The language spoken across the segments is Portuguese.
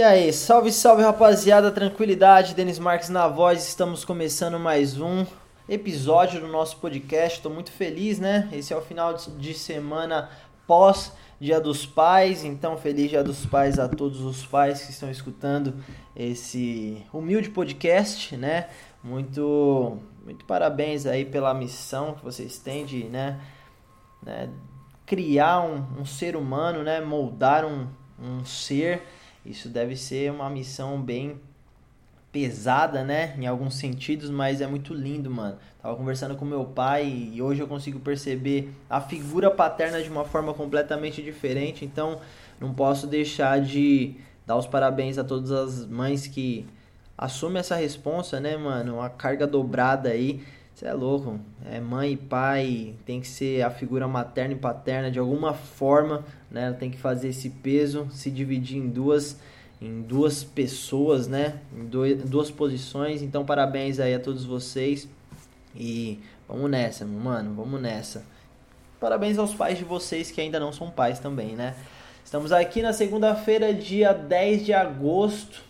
E aí, salve, salve rapaziada, tranquilidade, Denis Marques na voz, estamos começando mais um episódio do nosso podcast, estou muito feliz, né? Esse é o final de semana pós Dia dos Pais, então feliz Dia dos Pais a todos os pais que estão escutando esse humilde podcast, né? Muito, muito parabéns aí pela missão que vocês têm de, né, né criar um, um ser humano, né? Moldar um, um ser isso deve ser uma missão bem pesada, né? Em alguns sentidos, mas é muito lindo, mano. Tava conversando com meu pai e hoje eu consigo perceber a figura paterna de uma forma completamente diferente. Então, não posso deixar de dar os parabéns a todas as mães que assumem essa responsa, né, mano? Uma carga dobrada aí. Você é louco. É mãe e pai, tem que ser a figura materna e paterna de alguma forma, né? Tem que fazer esse peso, se dividir em duas em duas pessoas, né? Em duas posições. Então, parabéns aí a todos vocês. E vamos nessa, mano, vamos nessa. Parabéns aos pais de vocês que ainda não são pais também, né? Estamos aqui na segunda-feira, dia 10 de agosto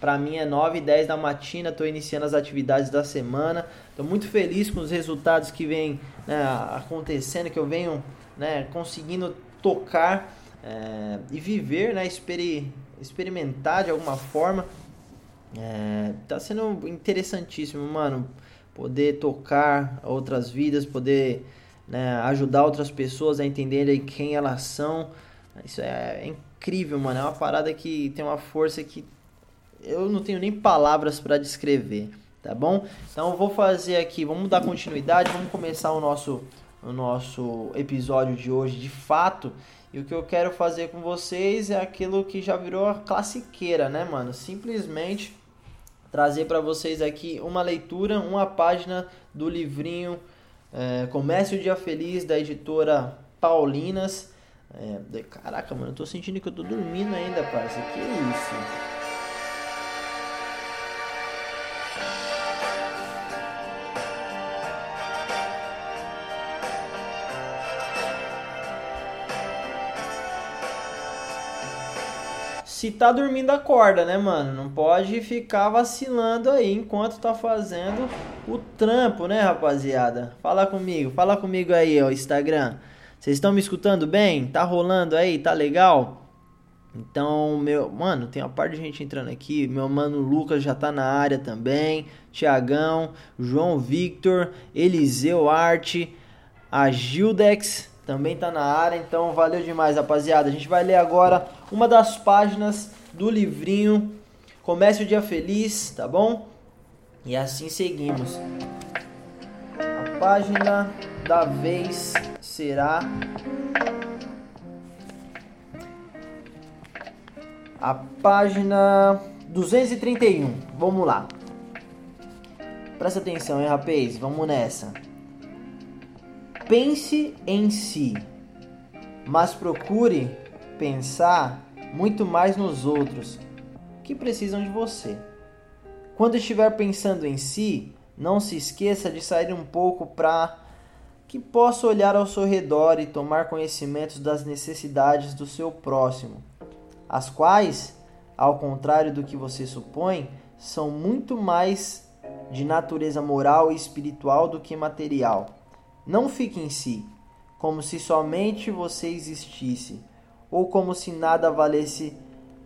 para mim é 9 e 10 da matina, estou iniciando as atividades da semana. Estou muito feliz com os resultados que vêm né, acontecendo, que eu venho né, conseguindo tocar é, e viver, né, experi experimentar de alguma forma. É, tá sendo interessantíssimo, mano, poder tocar outras vidas, poder né, ajudar outras pessoas a entenderem quem elas são. Isso é, é incrível, mano. É uma parada que tem uma força que eu não tenho nem palavras para descrever, tá bom? Então eu vou fazer aqui, vamos dar continuidade, vamos começar o nosso o nosso episódio de hoje de fato. E o que eu quero fazer com vocês é aquilo que já virou a classiqueira, né, mano? Simplesmente trazer para vocês aqui uma leitura, uma página do livrinho é, Comece o Dia Feliz da editora Paulinas. É, caraca, mano, eu tô sentindo que eu tô dormindo ainda, parça. Que isso? Se tá dormindo, acorda, né, mano? Não pode ficar vacilando aí enquanto tá fazendo o trampo, né, rapaziada? Fala comigo, fala comigo aí, ó, Instagram. Vocês estão me escutando bem? Tá rolando aí? Tá legal? Então, meu, mano, tem uma parte de gente entrando aqui. Meu mano Lucas já tá na área também. Tiagão, João Victor, Eliseu Arte, a Gildex também tá na área, então valeu demais, rapaziada. A gente vai ler agora uma das páginas do livrinho Comece o Dia Feliz, tá bom? E assim seguimos. A página da vez será a página 231. Vamos lá. Presta atenção, hein, rapaz? Vamos nessa. Pense em si, mas procure pensar muito mais nos outros que precisam de você. Quando estiver pensando em si, não se esqueça de sair um pouco para que possa olhar ao seu redor e tomar conhecimento das necessidades do seu próximo, as quais, ao contrário do que você supõe, são muito mais de natureza moral e espiritual do que material. Não fique em si, como se somente você existisse, ou como se nada valesse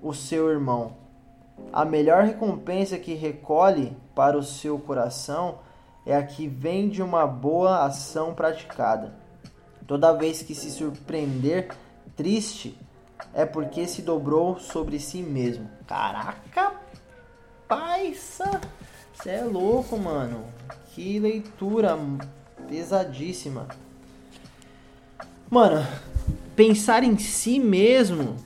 o seu irmão. A melhor recompensa que recolhe para o seu coração é a que vem de uma boa ação praticada. Toda vez que se surpreender triste, é porque se dobrou sobre si mesmo. Caraca, paisa! Você é louco, mano. Que leitura pesadíssima. Mano, pensar em si mesmo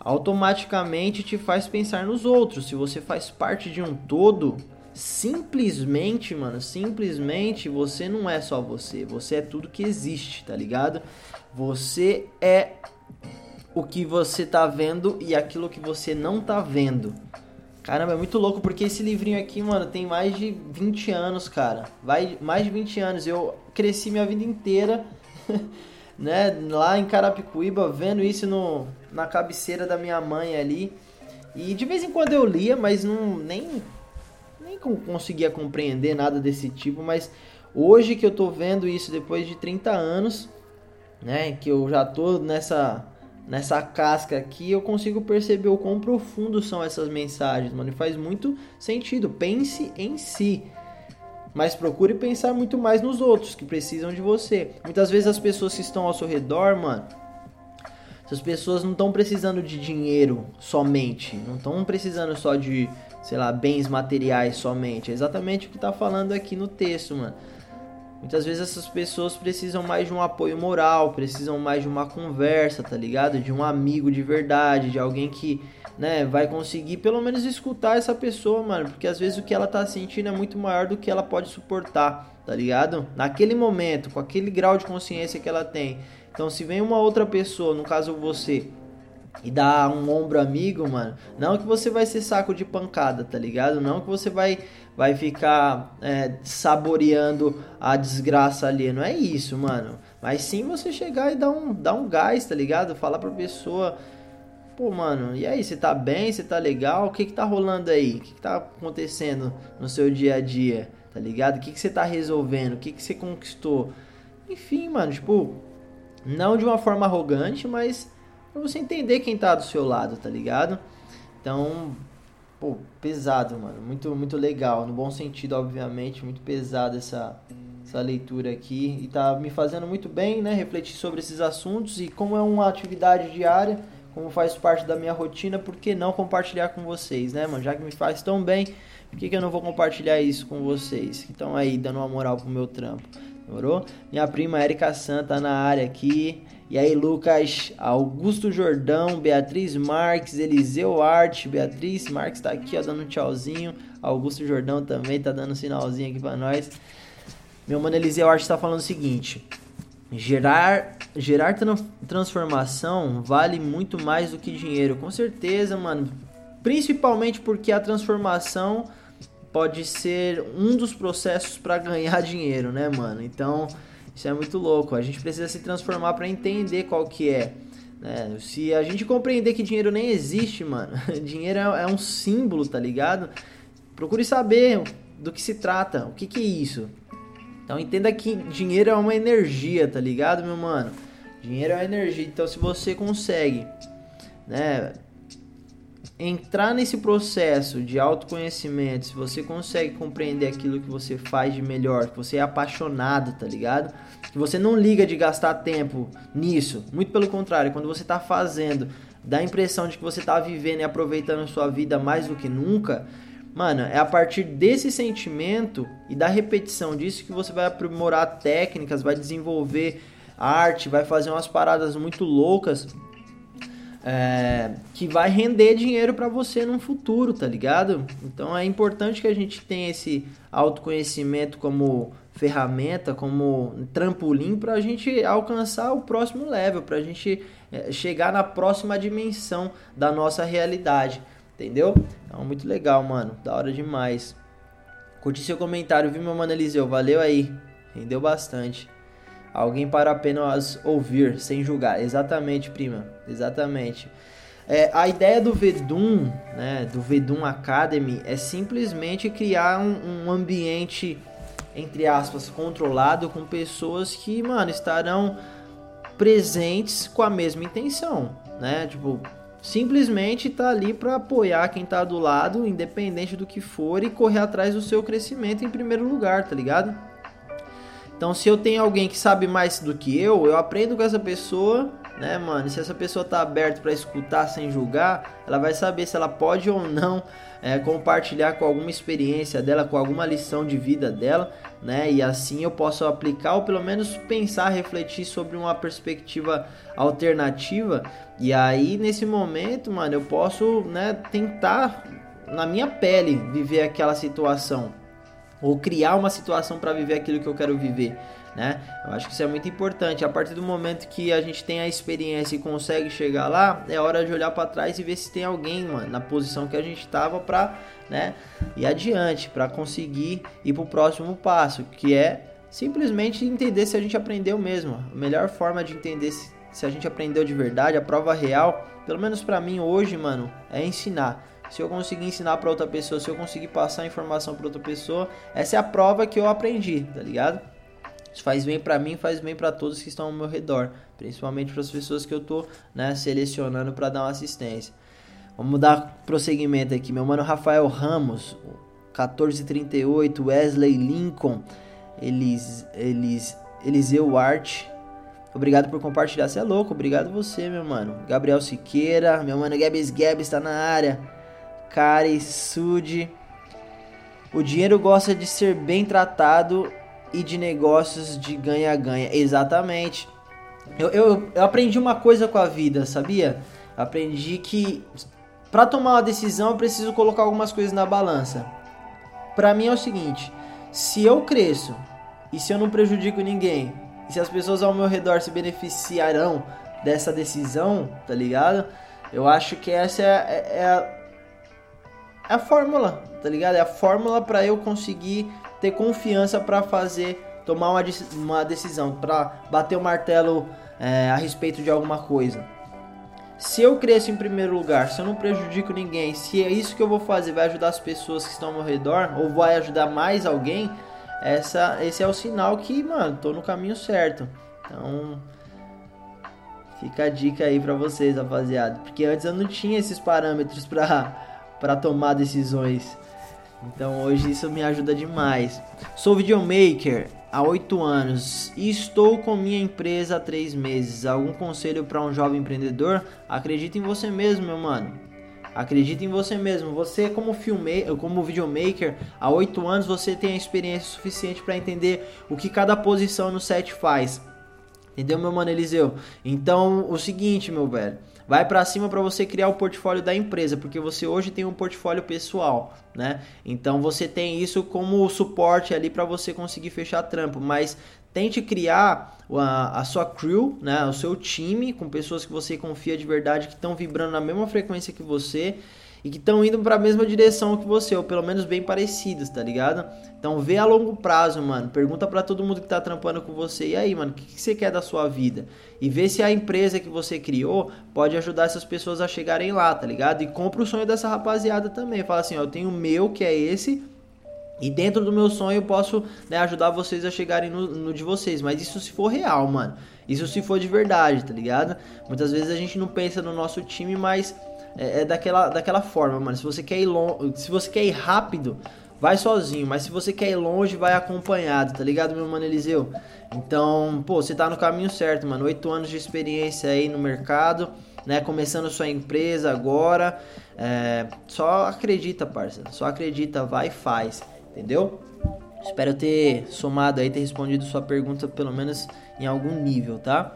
automaticamente te faz pensar nos outros. Se você faz parte de um todo, simplesmente, mano, simplesmente você não é só você, você é tudo que existe, tá ligado? Você é o que você tá vendo e aquilo que você não tá vendo. Caramba, é muito louco porque esse livrinho aqui, mano, tem mais de 20 anos, cara. Vai mais de 20 anos. Eu cresci minha vida inteira né, lá em Carapicuíba, vendo isso no, na cabeceira da minha mãe ali. E de vez em quando eu lia, mas não nem nem conseguia compreender nada desse tipo, mas hoje que eu tô vendo isso depois de 30 anos, né, que eu já tô nessa nessa casca aqui, eu consigo perceber o quão profundo são essas mensagens, mano, e faz muito sentido. Pense em si. Mas procure pensar muito mais nos outros que precisam de você. Muitas vezes as pessoas que estão ao seu redor, mano, essas pessoas não estão precisando de dinheiro somente, não estão precisando só de, sei lá, bens materiais somente. É exatamente o que está falando aqui no texto, mano. Muitas vezes essas pessoas precisam mais de um apoio moral, precisam mais de uma conversa, tá ligado? De um amigo de verdade, de alguém que, né, vai conseguir pelo menos escutar essa pessoa, mano, porque às vezes o que ela tá sentindo é muito maior do que ela pode suportar, tá ligado? Naquele momento, com aquele grau de consciência que ela tem. Então, se vem uma outra pessoa, no caso você, e dá um ombro amigo, mano, não que você vai ser saco de pancada, tá ligado? Não que você vai vai ficar é, saboreando a desgraça ali, não é isso, mano. Mas sim você chegar e dar um, dar um gás, tá ligado? Falar pra pessoa, pô, mano, e aí, você tá bem? Você tá legal? O que que tá rolando aí? O que que tá acontecendo no seu dia a dia? Tá ligado? O que que você tá resolvendo? O que que você conquistou? Enfim, mano, tipo, não de uma forma arrogante, mas pra você entender quem tá do seu lado, tá ligado? Então, pô, pesado, mano. Muito, muito legal. No bom sentido, obviamente. Muito pesado essa, essa leitura aqui. E tá me fazendo muito bem, né? Refletir sobre esses assuntos. E como é uma atividade diária, como faz parte da minha rotina, por que não compartilhar com vocês, né, mano? Já que me faz tão bem, por que, que eu não vou compartilhar isso com vocês? Então aí, dando uma moral pro meu trampo. Demorou? Minha prima Erika Santa na área aqui. E aí, Lucas, Augusto Jordão, Beatriz Marques, Eliseu Arte, Beatriz Marques tá aqui, ó, dando um tchauzinho. Augusto Jordão também tá dando um sinalzinho aqui pra nós. Meu mano Eliseu Arte tá falando o seguinte: gerar, gerar transformação vale muito mais do que dinheiro. Com certeza, mano. Principalmente porque a transformação pode ser um dos processos para ganhar dinheiro, né, mano? Então, isso é muito louco. A gente precisa se transformar para entender qual que é. Né? Se a gente compreender que dinheiro nem existe, mano, dinheiro é, é um símbolo, tá ligado? Procure saber do que se trata, o que, que é isso. Então entenda que dinheiro é uma energia, tá ligado, meu mano? Dinheiro é uma energia. Então se você consegue, né, entrar nesse processo de autoconhecimento, se você consegue compreender aquilo que você faz de melhor, que você é apaixonado, tá ligado? Que você não liga de gastar tempo nisso, muito pelo contrário, quando você tá fazendo, dá a impressão de que você tá vivendo e aproveitando a sua vida mais do que nunca. Mano, é a partir desse sentimento e da repetição disso que você vai aprimorar técnicas, vai desenvolver arte, vai fazer umas paradas muito loucas é, que vai render dinheiro para você no futuro, tá ligado? Então é importante que a gente tenha esse autoconhecimento como ferramenta, como trampolim para a gente alcançar o próximo level, para a gente é, chegar na próxima dimensão da nossa realidade, entendeu? Então muito legal, mano, da hora demais. Curti seu comentário, viu, meu mano Eliseu? Valeu aí, rendeu bastante. Alguém para apenas ouvir, sem julgar. Exatamente, prima. Exatamente. É, a ideia do Vedum, né, do Vedum Academy, é simplesmente criar um, um ambiente, entre aspas, controlado com pessoas que, mano, estarão presentes com a mesma intenção, né? Tipo, simplesmente tá ali para apoiar quem tá do lado, independente do que for, e correr atrás do seu crescimento em primeiro lugar, tá ligado? Então, se eu tenho alguém que sabe mais do que eu, eu aprendo com essa pessoa, né, mano? Se essa pessoa tá aberta para escutar sem julgar, ela vai saber se ela pode ou não é, compartilhar com alguma experiência dela, com alguma lição de vida dela, né? E assim eu posso aplicar ou pelo menos pensar, refletir sobre uma perspectiva alternativa. E aí, nesse momento, mano, eu posso, né, tentar na minha pele viver aquela situação ou criar uma situação para viver aquilo que eu quero viver, né? Eu acho que isso é muito importante. A partir do momento que a gente tem a experiência e consegue chegar lá, é hora de olhar para trás e ver se tem alguém, mano, na posição que a gente estava para, né, ir adiante, para conseguir ir pro próximo passo, que é simplesmente entender se a gente aprendeu mesmo. A melhor forma de entender se, se a gente aprendeu de verdade, a prova real, pelo menos para mim hoje, mano, é ensinar. Se eu conseguir ensinar para outra pessoa, se eu conseguir passar informação para outra pessoa, essa é a prova que eu aprendi, tá ligado? Isso faz bem para mim, faz bem para todos que estão ao meu redor, principalmente para as pessoas que eu tô, né, selecionando para dar uma assistência. Vamos dar prosseguimento aqui. Meu mano Rafael Ramos, 1438, Wesley Lincoln, Elis, Elis, Eliseu Art. Obrigado por compartilhar. Você é louco, obrigado você, meu mano. Gabriel Siqueira, meu mano Gabs Gabs tá na área. Kari Sud. O dinheiro gosta de ser bem tratado e de negócios de ganha-ganha. Exatamente. Eu, eu, eu aprendi uma coisa com a vida, sabia? Aprendi que para tomar uma decisão eu preciso colocar algumas coisas na balança. Para mim é o seguinte: se eu cresço e se eu não prejudico ninguém, e se as pessoas ao meu redor se beneficiarão dessa decisão, tá ligado? Eu acho que essa é, é, é, a, é a fórmula, tá ligado? É a fórmula para eu conseguir ter confiança para fazer, tomar uma, uma decisão, para bater o martelo é, a respeito de alguma coisa. Se eu cresço em primeiro lugar, se eu não prejudico ninguém, se é isso que eu vou fazer vai ajudar as pessoas que estão ao meu redor, ou vai ajudar mais alguém, essa, esse é o sinal que, mano, tô no caminho certo. Então, fica a dica aí pra vocês, rapaziada. Porque antes eu não tinha esses parâmetros pra, pra tomar decisões. Então hoje isso me ajuda demais. Sou videomaker há 8 anos e estou com minha empresa há 3 meses. Algum conselho para um jovem empreendedor? Acredita em você mesmo, meu mano. Acredita em você mesmo. Você como filme, como videomaker, há 8 anos você tem a experiência suficiente para entender o que cada posição no set faz. Entendeu, meu mano Eliseu? Então, o seguinte, meu velho, vai para cima para você criar o portfólio da empresa, porque você hoje tem um portfólio pessoal, né? Então você tem isso como suporte ali para você conseguir fechar trampo, mas tente criar a, a, sua crew, né, o seu time com pessoas que você confia de verdade, que estão vibrando na mesma frequência que você e que estão indo para a mesma direção que você, ou pelo menos bem parecidos, tá ligado? Então vê a longo prazo, mano. Pergunta para todo mundo que tá trampando com você, e aí, mano, o que, que, você quer da sua vida? E vê se a empresa que você criou pode ajudar essas pessoas a chegarem lá, tá ligado? E compra o sonho dessa rapaziada também. Fala assim, ó, eu tenho o meu, que é esse, e dentro do meu sonho eu posso né, ajudar vocês a chegarem no, no, de vocês. Mas isso se for real, mano. Isso se for de verdade, tá ligado? Muitas vezes a gente não pensa no nosso time, mas é, é, daquela, daquela forma, mano. Se você quer ir longe, se você quer ir rápido, vai sozinho, mas se você quer ir longe, vai acompanhado, tá ligado, meu mano Eliseu? Então, pô, você tá no caminho certo, mano. Oito anos de experiência aí no mercado, né? Começando sua empresa agora. É, só acredita, parça. Só acredita, vai e faz, entendeu? Espero ter somado aí, ter respondido sua pergunta pelo menos em algum nível, tá?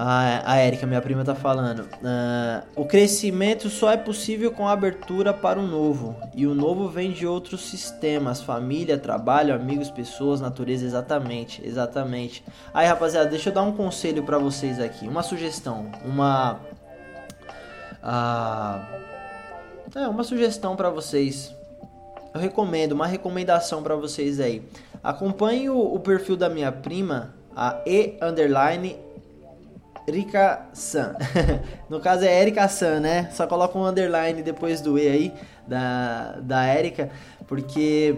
A, Erika, minha prima, tá falando. Uh, o crescimento só é possível com a abertura para o novo. E o novo vem de outros sistemas: família, trabalho, amigos, pessoas, natureza. Exatamente, exatamente. Aí, rapaziada, deixa eu dar um conselho para vocês aqui. Uma sugestão. Uma. Uh, é, uma sugestão para vocês. Eu recomendo, uma recomendação para vocês aí. Acompanhe o, o perfil da minha prima, a E underline Erika San. no caso é Erika San, né? Só coloca um underline depois do E aí, da, da Erika, porque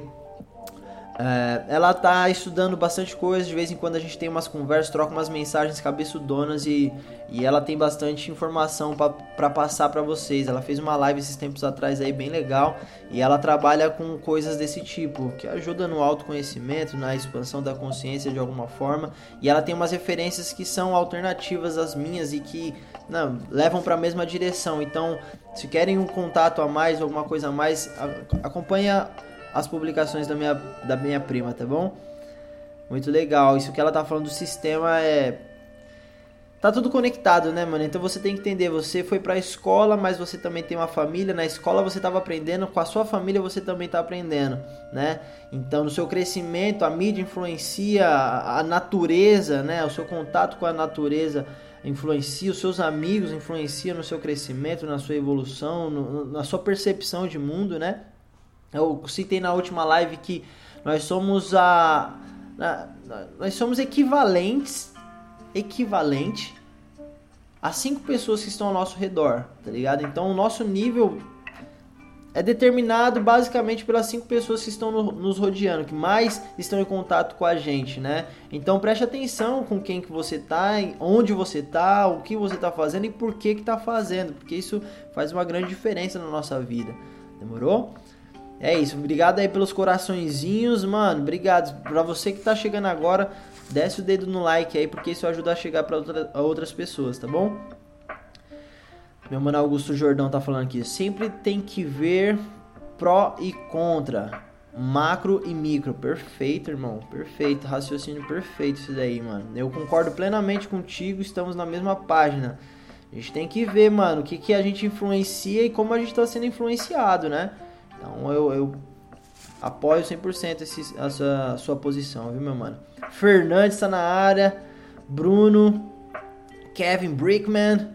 é, ela tá estudando bastante coisa, de vez em quando a gente tem umas conversas, troca umas mensagens cabeçudonas e, e ela tem bastante informação para passar para vocês. Ela fez uma live esses tempos atrás aí bem legal e ela trabalha com coisas desse tipo, que ajuda no autoconhecimento, na expansão da consciência de alguma forma. E ela tem umas referências que são alternativas às minhas e que não, levam para a mesma direção. Então, se querem um contato a mais, alguma coisa a mais, acompanha as publicações da minha, da minha prima, tá bom? Muito legal. Isso que ela tá falando do sistema é. Tá tudo conectado, né, mano? Então você tem que entender, você foi pra escola, mas você também tem uma família. Na escola você tava aprendendo, com a sua família você também tá aprendendo, né? Então no seu crescimento, a mídia influencia, a natureza, né? O seu contato com a natureza influencia, os seus amigos influenciam no seu crescimento, na sua evolução, no, na sua percepção de mundo, né? Eu citei na última live que nós somos a nós somos equivalentes, equivalente a cinco pessoas que estão ao nosso redor, tá ligado? Então o nosso nível é determinado basicamente pelas cinco pessoas que estão no, nos rodeando, que mais estão em contato com a gente, né? Então preste atenção com quem que você tá, onde você tá, o que você tá fazendo e por que que tá fazendo, porque isso faz uma grande diferença na nossa vida. Demorou? É isso, obrigado aí pelos coraçõezinhos, mano. Obrigado. Pra você que tá chegando agora, desce o dedo no like aí, porque isso ajuda a chegar para outra, outras pessoas, tá bom? Meu mano Augusto Jordão tá falando aqui. Sempre tem que ver pró e contra. Macro e micro. Perfeito, irmão. Perfeito. Raciocínio perfeito isso daí, mano. Eu concordo plenamente contigo. Estamos na mesma página. A gente tem que ver, mano, o que, que a gente influencia e como a gente tá sendo influenciado, né? Então eu, eu apoio 100% esse, essa sua posição, viu, meu mano? Fernandes tá na área. Bruno. Kevin Brickman.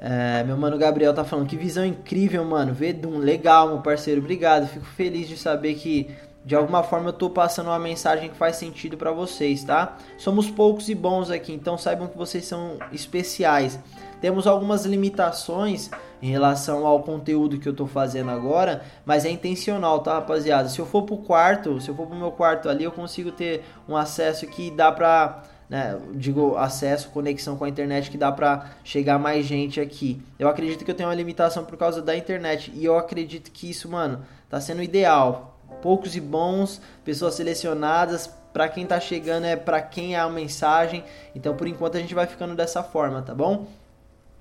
É, meu mano Gabriel tá falando que visão incrível, mano. Vedum, legal, meu parceiro. Obrigado. Fico feliz de saber que de alguma forma eu tô passando uma mensagem que faz sentido para vocês, tá? Somos poucos e bons aqui, então saibam que vocês são especiais. Temos algumas limitações em relação ao conteúdo que eu tô fazendo agora, mas é intencional, tá, rapaziada? Se eu for pro quarto, se eu for pro meu quarto ali, eu consigo ter um acesso que dá pra né, digo, acesso, conexão com a internet que dá para chegar mais gente aqui. Eu acredito que eu tenho uma limitação por causa da internet e eu acredito que isso, mano, tá sendo ideal. Poucos e bons, pessoas selecionadas, para quem tá chegando é para quem é a mensagem. Então, por enquanto a gente vai ficando dessa forma, tá bom?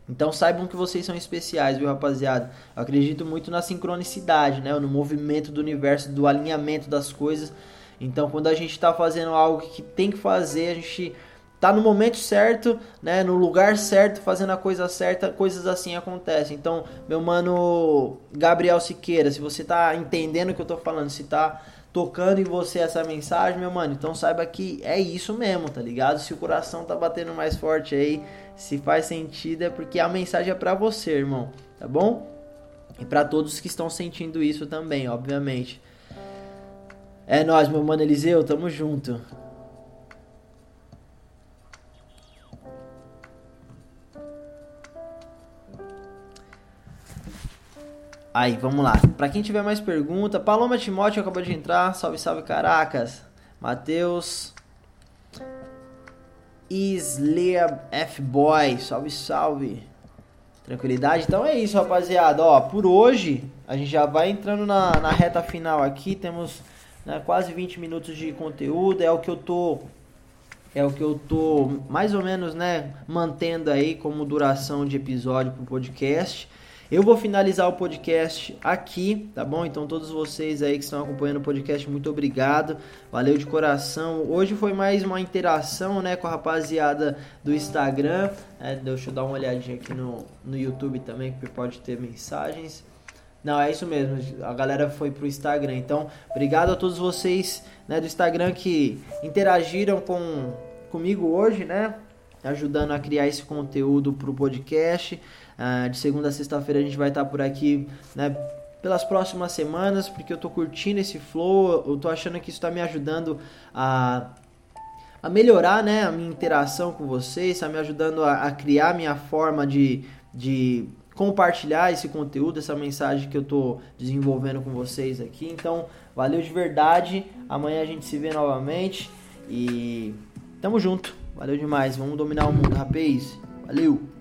Então saibam que vocês são especiais, viu, rapaziada? Eu acredito muito na sincronicidade, né? No movimento do universo, do alinhamento das coisas. Então, quando a gente está fazendo algo que tem que fazer, a gente tá no momento certo, né, no lugar certo, fazendo a coisa certa, coisas assim acontecem. Então, meu mano Gabriel Siqueira, se você tá entendendo o que eu tô falando, se tá tocando em você essa mensagem, meu mano, então saiba que é isso mesmo, tá ligado? Se o coração tá batendo mais forte aí, se faz sentido é porque a mensagem é para você, irmão, tá bom? E para todos que estão sentindo isso também, obviamente. É nós, meu mano Eliseu, tamo junto. Aí, vamos lá. Para quem tiver mais pergunta, Paloma Timóteo acabou de entrar. Salve, salve, Caracas. Matheus. Islea F-Boy. Salve, salve. Tranquilidade? Então é isso, rapaziada. Ó, por hoje, a gente já vai entrando na, na reta final aqui. Temos né, quase 20 minutos de conteúdo, é o que eu tô é o que eu tô mais ou menos, né, mantendo aí como duração de episódio pro podcast. Eu vou finalizar o podcast aqui, tá bom? Então todos vocês aí que estão acompanhando o podcast, muito obrigado. Valeu de coração. Hoje foi mais uma interação, né, com a rapaziada do Instagram. É, deixa eu dar uma olhadinha aqui no, no YouTube também, que pode ter mensagens. Não, é isso mesmo. A galera foi pro Instagram. Então, obrigado a todos vocês né, do Instagram que interagiram com comigo hoje, né? Ajudando a criar esse conteúdo pro podcast. Uh, de segunda a sexta-feira a gente vai estar por aqui, né? Pelas próximas semanas, porque eu tô curtindo esse flow, eu tô achando que isso tá me ajudando a a melhorar né, a minha interação com vocês, está me ajudando a, a criar minha forma de, de compartilhar esse conteúdo, essa mensagem que eu estou desenvolvendo com vocês aqui. Então, valeu de verdade. Amanhã a gente se vê novamente e tamo junto. Valeu demais. Vamos dominar o mundo, rapaz. Valeu.